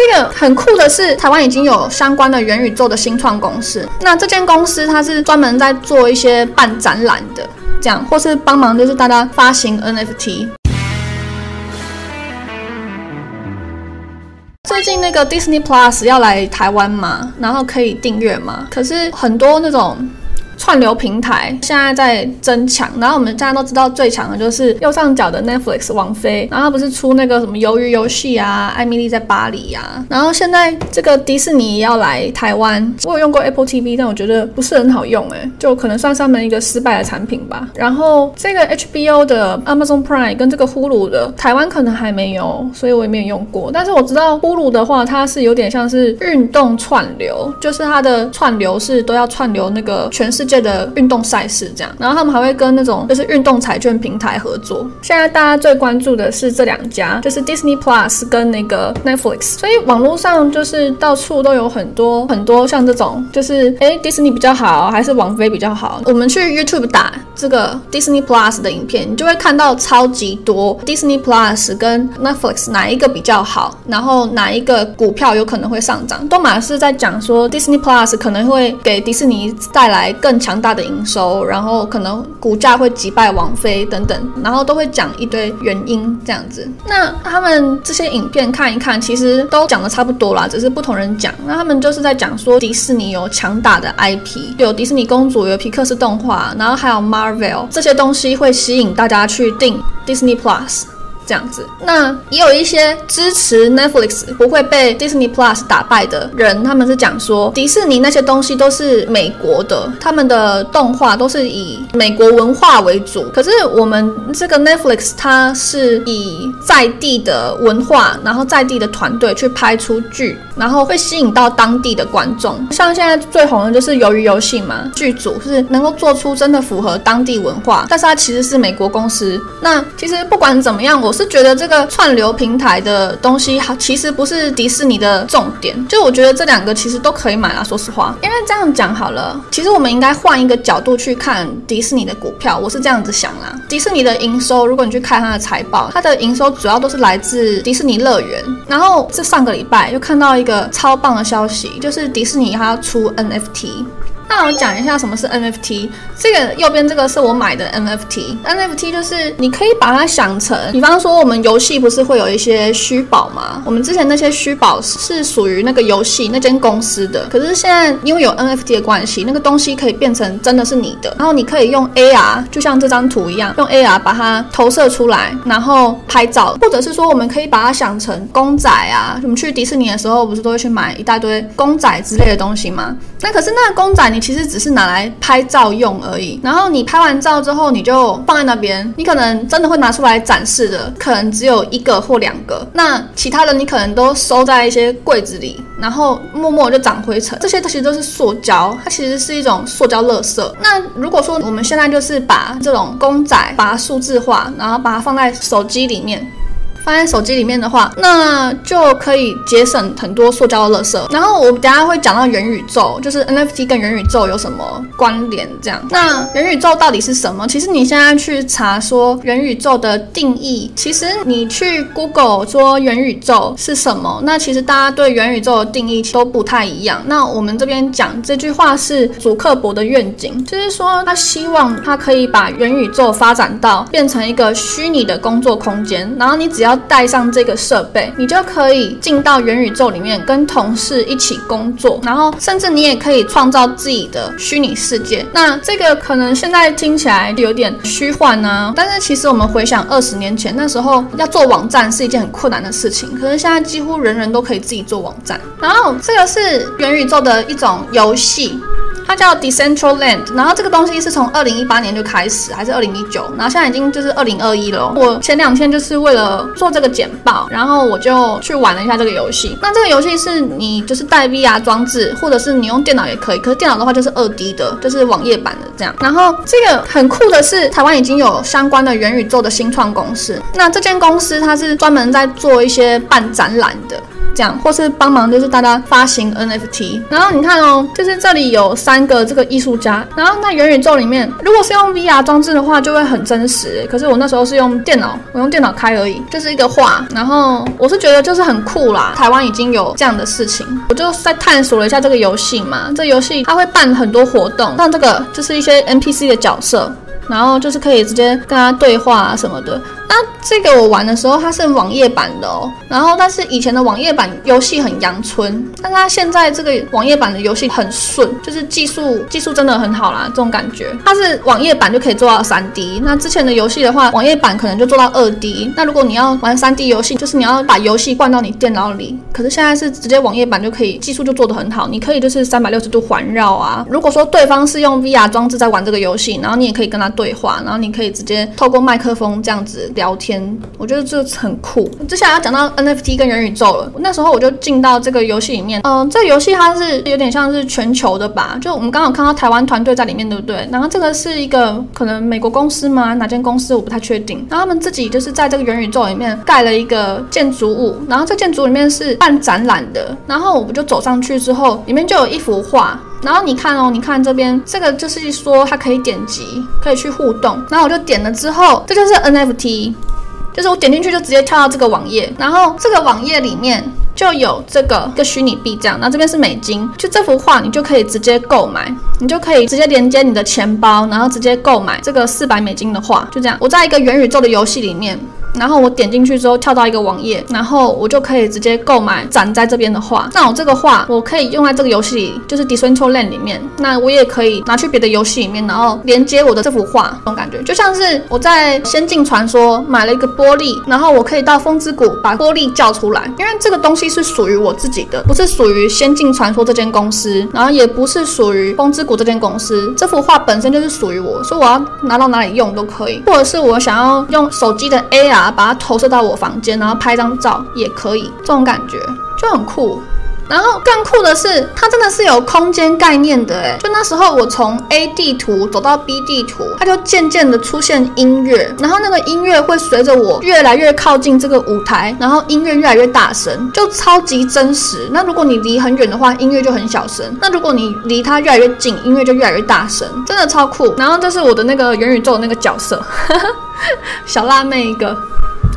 这个很酷的是，台湾已经有相关的元宇宙的新创公司。那这间公司它是专门在做一些办展览的，这样或是帮忙就是大家发行 NFT。最近那个 Disney Plus 要来台湾嘛，然后可以订阅嘛，可是很多那种。串流平台现在在争抢，然后我们大家都知道最强的就是右上角的 Netflix 王菲，然后不是出那个什么鱿鱼游戏啊，艾米丽在巴黎呀，然后现在这个迪士尼要来台湾，我有用过 Apple TV，但我觉得不是很好用，哎，就可能算上面一个失败的产品吧。然后这个 HBO 的 Amazon Prime 跟这个呼噜的台湾可能还没有，所以我也没有用过。但是我知道呼噜的话，它是有点像是运动串流，就是它的串流是都要串流那个全世界。界的运动赛事这样，然后他们还会跟那种就是运动彩券平台合作。现在大家最关注的是这两家，就是 Disney Plus 跟那个 Netflix。所以网络上就是到处都有很多很多像这种，就是哎，Disney 比较好还是网飞比较好？我们去 YouTube 打这个 Disney Plus 的影片，你就会看到超级多 Disney Plus 跟 Netflix 哪一个比较好，然后哪一个股票有可能会上涨，都马是在讲说 Disney Plus 可能会给迪士尼带来更。强大的营收，然后可能股价会击败王菲等等，然后都会讲一堆原因这样子。那他们这些影片看一看，其实都讲的差不多啦，只是不同人讲。那他们就是在讲说迪士尼有强大的 IP，有迪士尼公主，有皮克斯动画，然后还有 Marvel 这些东西会吸引大家去订 Disney Plus。这样子，那也有一些支持 Netflix 不会被 Disney Plus 打败的人，他们是讲说迪士尼那些东西都是美国的，他们的动画都是以美国文化为主。可是我们这个 Netflix 它是以在地的文化，然后在地的团队去拍出剧，然后会吸引到当地的观众。像现在最红的就是鱿鱼游戏嘛，剧组是能够做出真的符合当地文化，但是它其实是美国公司。那其实不管怎么样，我。我是觉得这个串流平台的东西，好，其实不是迪士尼的重点。就我觉得这两个其实都可以买啊，说实话。因为这样讲好了，其实我们应该换一个角度去看迪士尼的股票。我是这样子想啦，迪士尼的营收，如果你去看它的财报，它的营收主要都是来自迪士尼乐园。然后这上个礼拜又看到一个超棒的消息，就是迪士尼它要出 NFT。那我讲一下什么是 NFT。这个右边这个是我买的 NFT。NFT 就是你可以把它想成，比方说我们游戏不是会有一些虚宝吗？我们之前那些虚宝是属于那个游戏那间公司的，可是现在因为有 NFT 的关系，那个东西可以变成真的是你的。然后你可以用 AR，就像这张图一样，用 AR 把它投射出来，然后拍照，或者是说我们可以把它想成公仔啊。我们去迪士尼的时候，不是都会去买一大堆公仔之类的东西吗？那可是那个公仔你。其实只是拿来拍照用而已，然后你拍完照之后，你就放在那边。你可能真的会拿出来展示的，可能只有一个或两个。那其他的你可能都收在一些柜子里，然后默默就长灰尘。这些其实都是塑胶，它其实是一种塑胶垃圾。那如果说我们现在就是把这种公仔把它数字化，然后把它放在手机里面。放在手机里面的话，那就可以节省很多塑胶的垃圾。然后我等下会讲到元宇宙，就是 NFT 跟元宇宙有什么关联？这样，那元宇宙到底是什么？其实你现在去查说元宇宙的定义，其实你去 Google 说元宇宙是什么，那其实大家对元宇宙的定义都不太一样。那我们这边讲这句话是祖克伯的愿景，就是说他希望他可以把元宇宙发展到变成一个虚拟的工作空间，然后你只要要带上这个设备，你就可以进到元宇宙里面，跟同事一起工作，然后甚至你也可以创造自己的虚拟世界。那这个可能现在听起来有点虚幻呢，但是其实我们回想二十年前，那时候要做网站是一件很困难的事情，可是现在几乎人人都可以自己做网站。然后这个是元宇宙的一种游戏。它叫 Decentraland，然后这个东西是从二零一八年就开始，还是二零一九？然后现在已经就是二零二一了。我前两天就是为了做这个简报，然后我就去玩了一下这个游戏。那这个游戏是你就是带 VR 装置，或者是你用电脑也可以。可是电脑的话就是二 D 的，就是网页版的这样。然后这个很酷的是，台湾已经有相关的元宇宙的新创公司。那这间公司它是专门在做一些办展览的。这样，或是帮忙就是大家发行 NFT。然后你看哦，就是这里有三个这个艺术家，然后那元宇宙里面，如果是用 VR 装置的话，就会很真实。可是我那时候是用电脑，我用电脑开而已，就是一个画。然后我是觉得就是很酷啦，台湾已经有这样的事情，我就在探索了一下这个游戏嘛。这游戏它会办很多活动，像这个就是一些 NPC 的角色。然后就是可以直接跟他对话啊什么的。那这个我玩的时候，它是网页版的哦。然后，但是以前的网页版游戏很阳春，但它现在这个网页版的游戏很顺，就是技术技术真的很好啦，这种感觉。它是网页版就可以做到三 D。那之前的游戏的话，网页版可能就做到二 D。那如果你要玩三 D 游戏，就是你要把游戏灌到你电脑里。可是现在是直接网页版就可以，技术就做得很好，你可以就是三百六十度环绕啊。如果说对方是用 VR 装置在玩这个游戏，然后你也可以跟他对话，然后你可以直接透过麦克风这样子。聊天，我觉得这很酷。接下来要讲到 NFT 跟元宇宙了。那时候我就进到这个游戏里面，嗯，这个游戏它是有点像是全球的吧？就我们刚好看到台湾团队在里面，对不对？然后这个是一个可能美国公司吗？哪间公司我不太确定。然后他们自己就是在这个元宇宙里面盖了一个建筑物，然后这建筑里面是办展览的。然后我就走上去之后，里面就有一幅画。然后你看哦，你看这边这个就是说它可以点击，可以去互动。然后我就点了之后，这就是 NFT，就是我点进去就直接跳到这个网页。然后这个网页里面就有这个一个虚拟币这样。然后这边是美金，就这幅画你就可以直接购买，你就可以直接连接你的钱包，然后直接购买这个四百美金的画，就这样。我在一个元宇宙的游戏里面。然后我点进去之后跳到一个网页，然后我就可以直接购买展在这边的画。那我这个画我可以用在这个游戏里，就是 Decentraland 里面。那我也可以拿去别的游戏里面，然后连接我的这幅画，这种感觉就像是我在仙境传说买了一个玻璃，然后我可以到风之谷把玻璃叫出来，因为这个东西是属于我自己的，不是属于仙境传说这间公司，然后也不是属于风之谷这间公司。这幅画本身就是属于我，所以我要拿到哪里用都可以，或者是我想要用手机的 AR。把它投射到我房间，然后拍张照也可以，这种感觉就很酷。然后更酷的是，它真的是有空间概念的诶，就那时候我从 A 地图走到 B 地图，它就渐渐的出现音乐，然后那个音乐会随着我越来越靠近这个舞台，然后音乐越来越大声，就超级真实。那如果你离很远的话，音乐就很小声；那如果你离它越来越近，音乐就越来越大声，真的超酷。然后这是我的那个元宇宙的那个角色，小辣妹一个。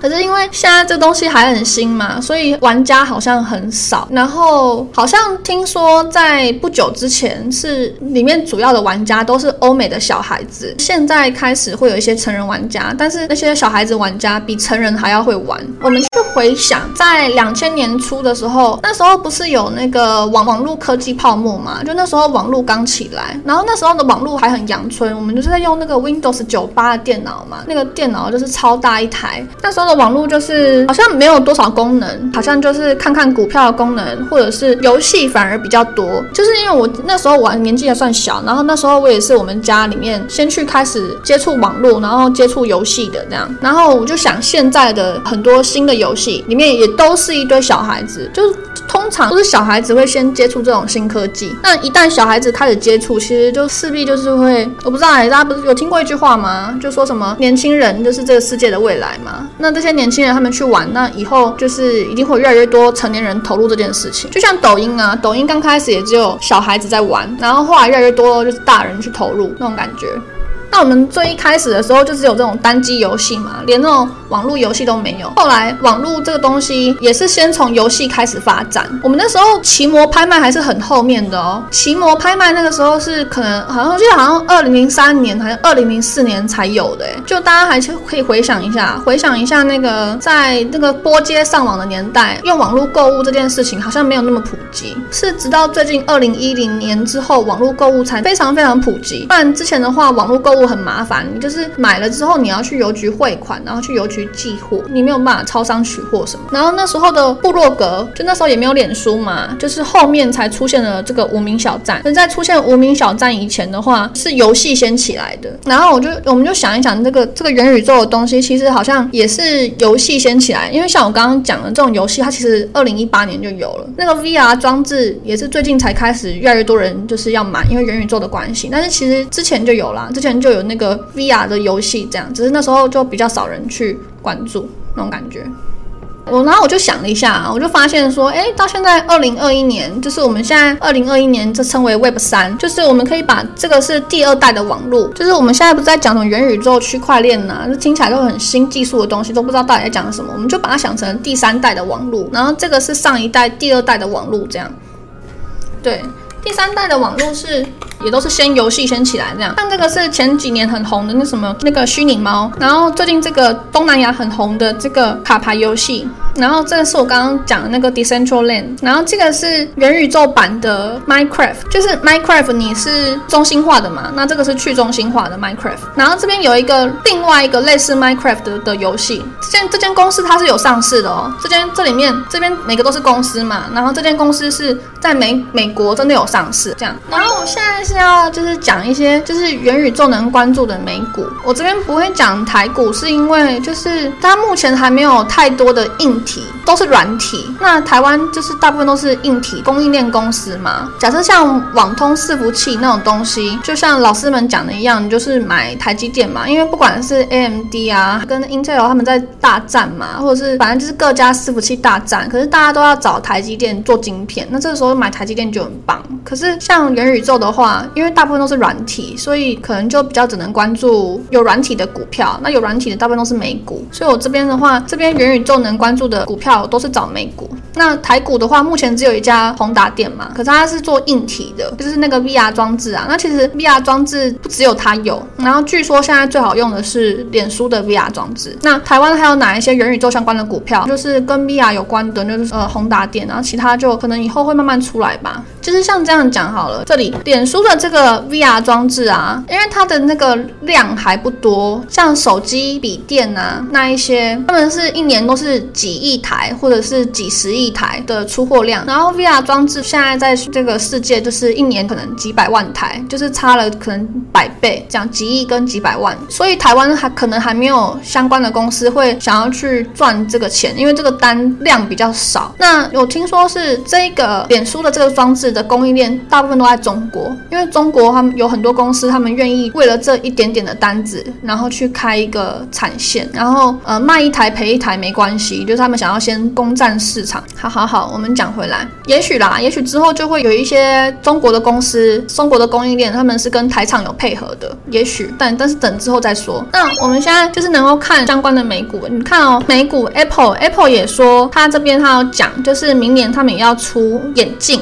可是因为现在这东西还很新嘛，所以玩家好像很少。然后好像听说在不久之前是里面主要的玩家都是欧美的小孩子，现在开始会有一些成人玩家，但是那些小孩子玩家比成人还要会玩。我们去回想，在两千年初的时候，那时候不是有那个网网络科技泡沫嘛？就那时候网络刚起来，然后那时候的网络还很阳春，我们就是在用那个 Windows 九八的电脑嘛，那个电脑就是超大一台，那时候。网络就是好像没有多少功能，好像就是看看股票的功能，或者是游戏反而比较多。就是因为我那时候玩年纪还算小，然后那时候我也是我们家里面先去开始接触网络，然后接触游戏的这样。然后我就想，现在的很多新的游戏里面也都是一堆小孩子，就是通常都是小孩子会先接触这种新科技。那一旦小孩子开始接触，其实就势必就是会，我不知道大家不是有听过一句话吗？就说什么年轻人就是这个世界的未来嘛？那这些年轻人他们去玩，那以后就是一定会越来越多成年人投入这件事情。就像抖音啊，抖音刚开始也只有小孩子在玩，然后后来越来越多就是大人去投入那种感觉。那我们最一开始的时候就只有这种单机游戏嘛，连那种网络游戏都没有。后来网络这个东西也是先从游戏开始发展。我们那时候奇摩拍卖还是很后面的哦，奇摩拍卖那个时候是可能好像我记得好像二零零三年还是二零零四年才有的，就大家还是可以回想一下，回想一下那个在那个拨接上网的年代，用网络购物这件事情好像没有那么普及，是直到最近二零一零年之后，网络购物才非常非常普及。不然之前的话，网络购很麻烦，你就是买了之后你要去邮局汇款，然后去邮局寄货，你没有办法超商取货什么。然后那时候的部落格，就那时候也没有脸书嘛，就是后面才出现了这个无名小站。在出现无名小站以前的话，是游戏先起来的。然后我就我们就想一想，这个这个元宇宙的东西，其实好像也是游戏先起来。因为像我刚刚讲的这种游戏，它其实二零一八年就有了。那个 VR 装置也是最近才开始越来越多人就是要买，因为元宇宙的关系。但是其实之前就有了，之前就有那个。VR 的游戏这样，只是那时候就比较少人去关注那种感觉。我然后我就想了一下，我就发现说，哎，到现在二零二一年，就是我们现在二零二一年，这称为 Web 三，就是我们可以把这个是第二代的网络，就是我们现在不是在讲什么元宇宙、区块链呐，这听起来都很新技术的东西，都不知道到底在讲什么，我们就把它想成第三代的网络，然后这个是上一代、第二代的网络，这样，对。第三代的网络是，也都是先游戏先起来这样。像这个是前几年很红的那什么那个虚拟猫，然后最近这个东南亚很红的这个卡牌游戏，然后这个是我刚刚讲的那个 Decentraland，然后这个是元宇宙版的 Minecraft，就是 Minecraft 你是中心化的嘛，那这个是去中心化的 Minecraft。然后这边有一个另外一个类似 Minecraft 的的游戏，这间这间公司它是有上市的哦，这间这里面这边每个都是公司嘛，然后这间公司是在美美国真的有。上市这样，然后我现在是要就是讲一些就是元宇宙能关注的美股。我这边不会讲台股，是因为就是它目前还没有太多的硬体，都是软体。那台湾就是大部分都是硬体供应链公司嘛。假设像网通伺服器那种东西，就像老师们讲的一样，你就是买台积电嘛。因为不管是 AMD 啊跟 Intel 他们在大战嘛，或者是反正就是各家伺服器大战，可是大家都要找台积电做晶片，那这个时候买台积电就很棒。可是像元宇宙的话，因为大部分都是软体，所以可能就比较只能关注有软体的股票。那有软体的大部分都是美股，所以我这边的话，这边元宇宙能关注的股票都是找美股。那台股的话，目前只有一家宏达电嘛，可是它是做硬体的，就是那个 VR 装置啊。那其实 VR 装置不只有它有，然后据说现在最好用的是脸书的 VR 装置。那台湾还有哪一些元宇宙相关的股票，就是跟 VR 有关的，就是呃宏达电，然后其他就可能以后会慢慢出来吧。就是像这样。这样讲好了，这里脸书的这个 VR 装置啊，因为它的那个量还不多，像手机、笔电啊那一些，他们是一年都是几亿台或者是几十亿台的出货量。然后 VR 装置现在在这个世界就是一年可能几百万台，就是差了可能百倍，讲几亿跟几百万。所以台湾还可能还没有相关的公司会想要去赚这个钱，因为这个单量比较少。那我听说是这个脸书的这个装置的供应链。大部分都在中国，因为中国他们有很多公司，他们愿意为了这一点点的单子，然后去开一个产线，然后呃卖一台赔一台没关系，就是他们想要先攻占市场。好好好，我们讲回来，也许啦，也许之后就会有一些中国的公司，中国的供应链，他们是跟台厂有配合的，也许，但但是等之后再说。那我们现在就是能够看相关的美股，你看哦，美股 Apple，Apple 也说他这边他要讲，就是明年他们也要出眼镜。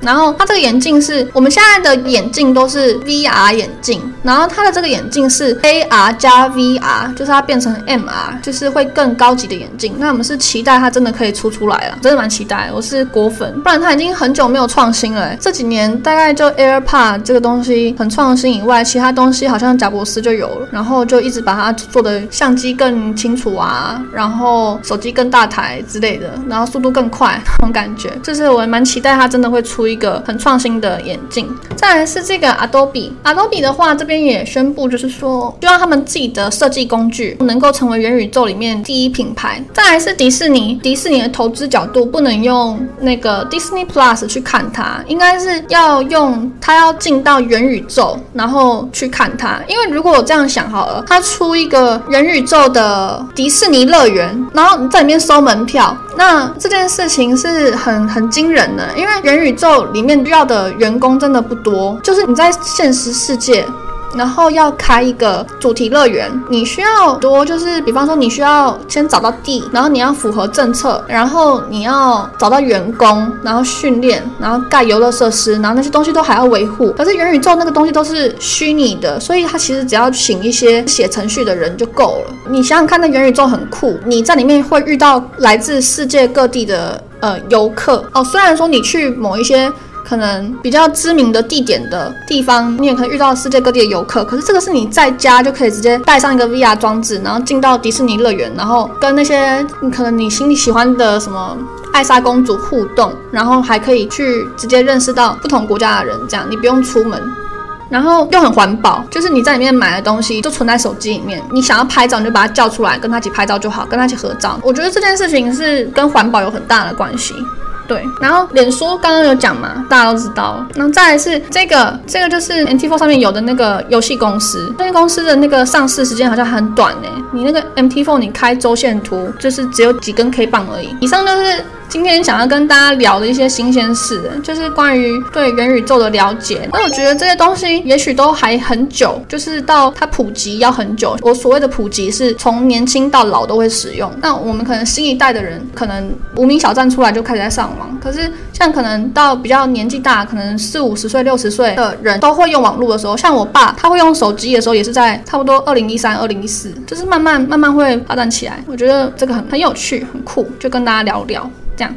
然后它这个眼镜是我们现在的眼镜都是 VR 眼镜，然后它的这个眼镜是 AR 加 VR，就是它变成 MR，就是会更高级的眼镜。那我们是期待它真的可以出出来了，真的蛮期待。我是果粉，不然它已经很久没有创新了。这几年大概就 AirPod 这个东西很创新以外，其他东西好像贾博士就有了，然后就一直把它做的相机更清楚啊，然后手机更大台之类的，然后速度更快那种感觉，就是我蛮期待它真的会出。一个很创新的眼镜，再来是这个 Adobe，Adobe 的话，这边也宣布，就是说希望他们自己的设计工具能够成为元宇宙里面第一品牌。再来是迪士尼，迪士尼的投资角度不能用那个 Disney Plus 去看它，应该是要用它要进到元宇宙，然后去看它。因为如果我这样想好了，它出一个元宇宙的迪士尼乐园，然后你在里面收门票，那这件事情是很很惊人的，因为元宇宙。里面需要的员工真的不多，就是你在现实世界，然后要开一个主题乐园，你需要多，就是比方说你需要先找到地，然后你要符合政策，然后你要找到员工，然后训练，然后盖游乐设施，然后那些东西都还要维护。可是元宇宙那个东西都是虚拟的，所以它其实只要请一些写程序的人就够了。你想想看，那元宇宙很酷，你在里面会遇到来自世界各地的。呃，游客。哦，虽然说你去某一些可能比较知名的地点的地方，你也可以遇到世界各地的游客，可是这个是你在家就可以直接带上一个 VR 装置，然后进到迪士尼乐园，然后跟那些可能你心里喜欢的什么艾莎公主互动，然后还可以去直接认识到不同国家的人，这样你不用出门，然后又很环保，就是你在里面买的东西就存在手机里面，你想要拍照你就把它叫出来，跟他一起拍照就好，跟他一起合照。我觉得这件事情是跟环保有很大的关系。对，然后脸书刚刚有讲嘛，大家都知道。然后再来是这个，这个就是 MT4 上面有的那个游戏公司，这些公司的那个上市时间好像很短呢。你那个 MT4 你开周线图就是只有几根 K 棒而已。以上就是。今天想要跟大家聊的一些新鲜事，就是关于对元宇宙的了解。那我觉得这些东西也许都还很久，就是到它普及要很久。我所谓的普及是从年轻到老都会使用。那我们可能新一代的人，可能无名小站出来就开始在上网。可是像可能到比较年纪大，可能四五十岁、六十岁的人都会用网络的时候，像我爸他会用手机的时候，也是在差不多二零一三、二零一四，就是慢慢慢慢会发展起来。我觉得这个很很有趣、很酷，就跟大家聊聊。这样。